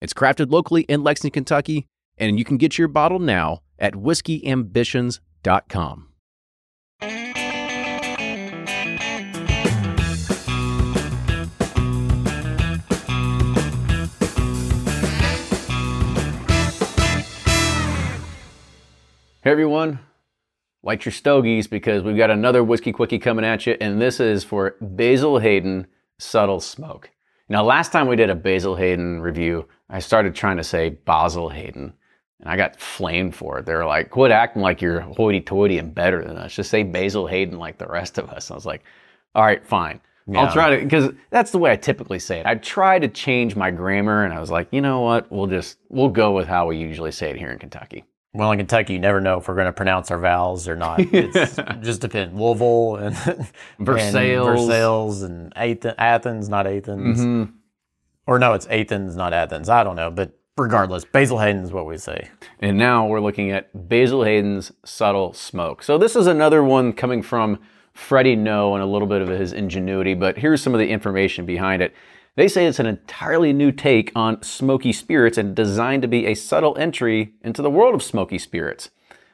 It's crafted locally in Lexington, Kentucky, and you can get your bottle now at whiskeyambitions.com. Hey everyone, light your stogies because we've got another whiskey quickie coming at you, and this is for Basil Hayden Subtle Smoke. Now, last time we did a Basil Hayden review, I started trying to say Basil Hayden, and I got flamed for it. They were like, quit acting like you're hoity toity and better than us. Just say Basil Hayden like the rest of us. I was like, all right, fine. I'll try to, because that's the way I typically say it. I try to change my grammar, and I was like, you know what? We'll just, we'll go with how we usually say it here in Kentucky. Well, in Kentucky, you never know if we're going to pronounce our vowels or not. It's just depends. Louisville and Versailles. and Versailles and Ath- Athens, not Athens, Mhm. or no, it's Athens, not Athens. I don't know, but regardless, Basil Hayden's what we say. And now we're looking at Basil Hayden's Subtle Smoke. So this is another one coming from Freddie Noe and a little bit of his ingenuity, but here's some of the information behind it. They say it's an entirely new take on smoky spirits and designed to be a subtle entry into the world of smoky spirits.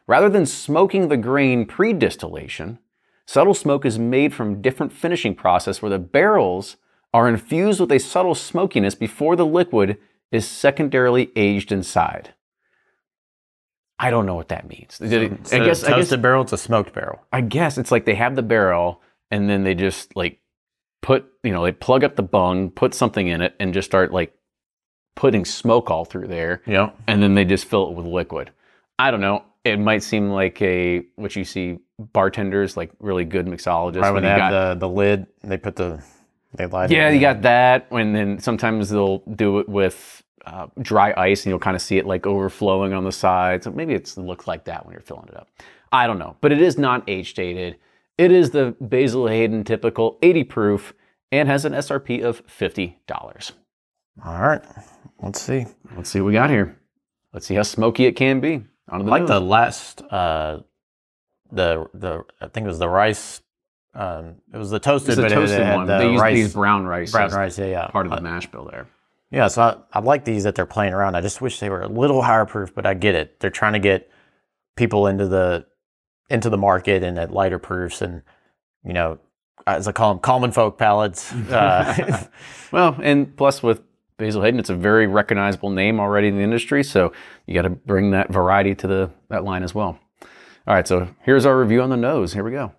Rather than smoking the grain pre-distillation, subtle smoke is made from different finishing process where the barrels are infused with a subtle smokiness before the liquid is secondarily aged inside. I don't know what that means. So I guess I toasted guess barrel, it's a smoked barrel. I guess it's like they have the barrel and then they just like put, you know, they plug up the bung, put something in it, and just start like putting smoke all through there, Yeah. and then they just fill it with liquid. I don't know. It might seem like a what you see bartenders like really good mixologists Right when they have got the, the lid, they put the they light yeah, you got that. And then sometimes they'll do it with uh, dry ice, and you'll kind of see it like overflowing on the sides. So maybe it's, it looks like that when you're filling it up. I don't know, but it is not age dated. It is the Basil Hayden typical 80 proof and has an SRP of $50. All right, let's see. Let's see what we got here. Let's see how smoky it can be. On the like the last uh the the I think it was the rice um it was the toasted It's it toasted had one. the They use rice, these brown rice brown rice yeah yeah part of the Uh, mash bill there. yeah so I, I like these that they're playing around I just wish they were a little higher proof but I get it they're trying to get people into the into the market and at lighter proofs and you know as I call them common folk palates uh, Well, and plus with Basil Hayden, it's a very recognizable name already in the industry, so you got to bring that variety to the that line as well. All right, so here's our review on the nose. Here we go.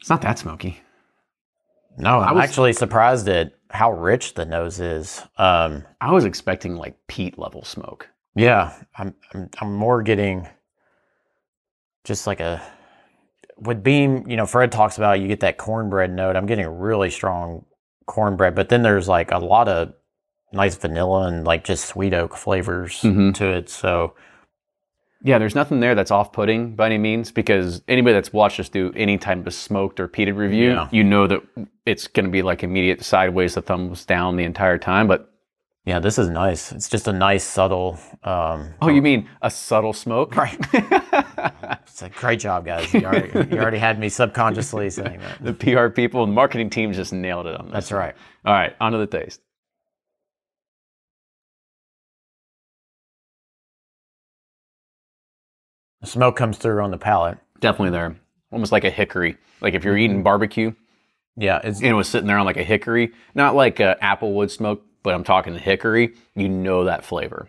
It's not that smoky. no I'm was- actually surprised at how rich the nose is um I was expecting like peat level smoke. Yeah, I'm I'm, I'm more getting just like a with beam. You know, Fred talks about you get that cornbread note. I'm getting a really strong cornbread, but then there's like a lot of nice vanilla and like just sweet oak flavors Mhm. to it. So Yeah, there's nothing there that's off-putting by any means because anybody that's watched us do any type of smoked or peated review, Yeah. you know that it's going to be like immediate sideways, the thumbs down the entire time. But yeah, this is nice. It's just a nice subtle. Um, oh, you mean a subtle smoke? Right. it's a great job, guys. You already, you already had me subconsciously saying that. the PR people and marketing teams just nailed it on this. That's right. All right, on to the taste. The smoke comes through on the palate. Definitely there. Almost like a hickory. Like if you're eating barbecue Yeah, it's and it was sitting there on like a hickory, not like a applewood smoke, but I'm talking hickory, you know that flavor.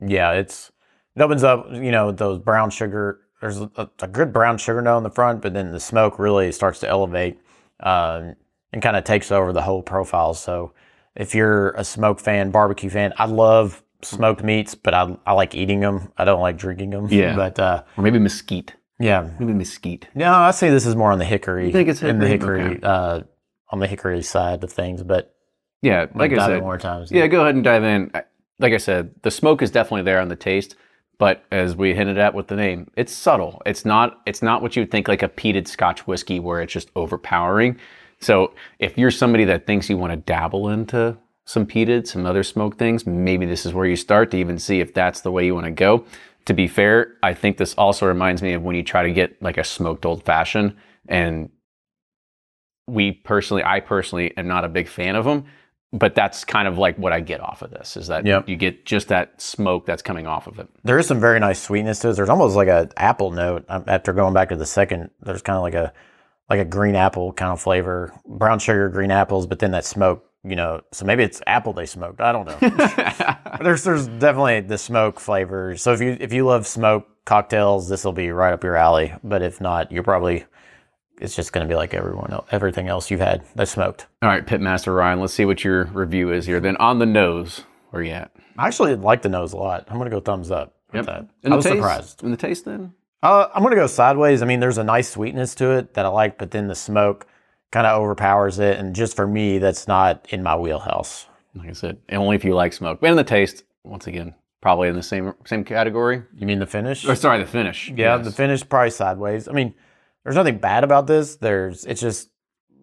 Yeah, it's it opens up. You know those brown sugar. There's a, a good brown sugar note in the front, but then the smoke really starts to elevate um, and kind of takes over the whole profile. So if you're a smoke fan, barbecue fan, I love smoked meats, but I I like eating them. I don't like drinking them. Yeah. but uh, Or maybe mesquite. yeah. Maybe mesquite. No, I say this is more on the hickory. You think it's in the hickory? hickory uh, on the hickory side of things, but Yeah, like I said. more times. Yeah, go ahead and dive in. Like I said, the smoke is definitely there on the taste, but as we hinted at with the name, it's subtle. It's not it's not what you would think like a peated Scotch whiskey where it's just overpowering. So if you're somebody that thinks you want to dabble into some peated, some other smoke things, maybe this is where you start to even see if that's the way you want to go. To be fair, I think this also reminds me of when you try to get like a smoked old fashioned and we personally, I personally am not a big fan of them, but that's kind of like what I get off of this is that Yep. you get just that smoke that's coming off of it. There is some very nice sweetness to it. There's almost like an apple note um, after going back to the second. There's kind of like a like a green apple kind of flavor, brown sugar, green apples, but then that smoke. You know, so maybe it's apple they smoked. I don't know. there's there's definitely the smoke flavor. So if you if you love smoke cocktails, this will be right up your alley. But if not, you're probably it's just going to be like everyone else, everything else you've had that's smoked. All right, Pitmaster Ryan, let's see what your review is here. Then on the nose, where you at? I actually like the nose a lot. I'm going to go thumbs up with that. And I was taste? surprised. And the taste then? Uh, I'm gonna go sideways. I mean, there's a nice sweetness to it that I like, but then the smoke kind of overpowers it, and just for me, that's not in my wheelhouse. Like I said, only if you like smoke. But in the taste, once again, probably in the same same category. You mean the finish? Or sorry, the finish. yeah, Yes. the finish probably sideways. I mean, there's nothing bad about this. There's it's just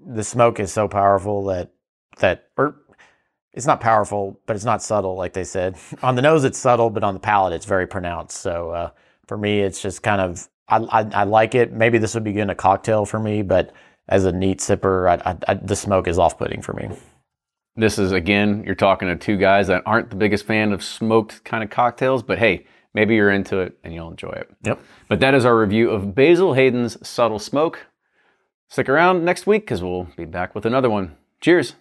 the smoke is so powerful that that or it's not powerful, but it's not subtle, like they said. on the nose, it's subtle, but on the palate, it's very pronounced. So uh, for me, it's just kind of I, I, I like it. Maybe this would be good in a cocktail for me, but as a neat sipper, I, I, the smoke is off-putting for me. This is again, you're talking to two guys that aren't the biggest fan of smoked kind of cocktails, but hey, maybe you're into it and you'll enjoy it. Yep. But that is our review of Basil Hayden's Subtle Smoke. Stick around next week because we'll be back with another one. Cheers.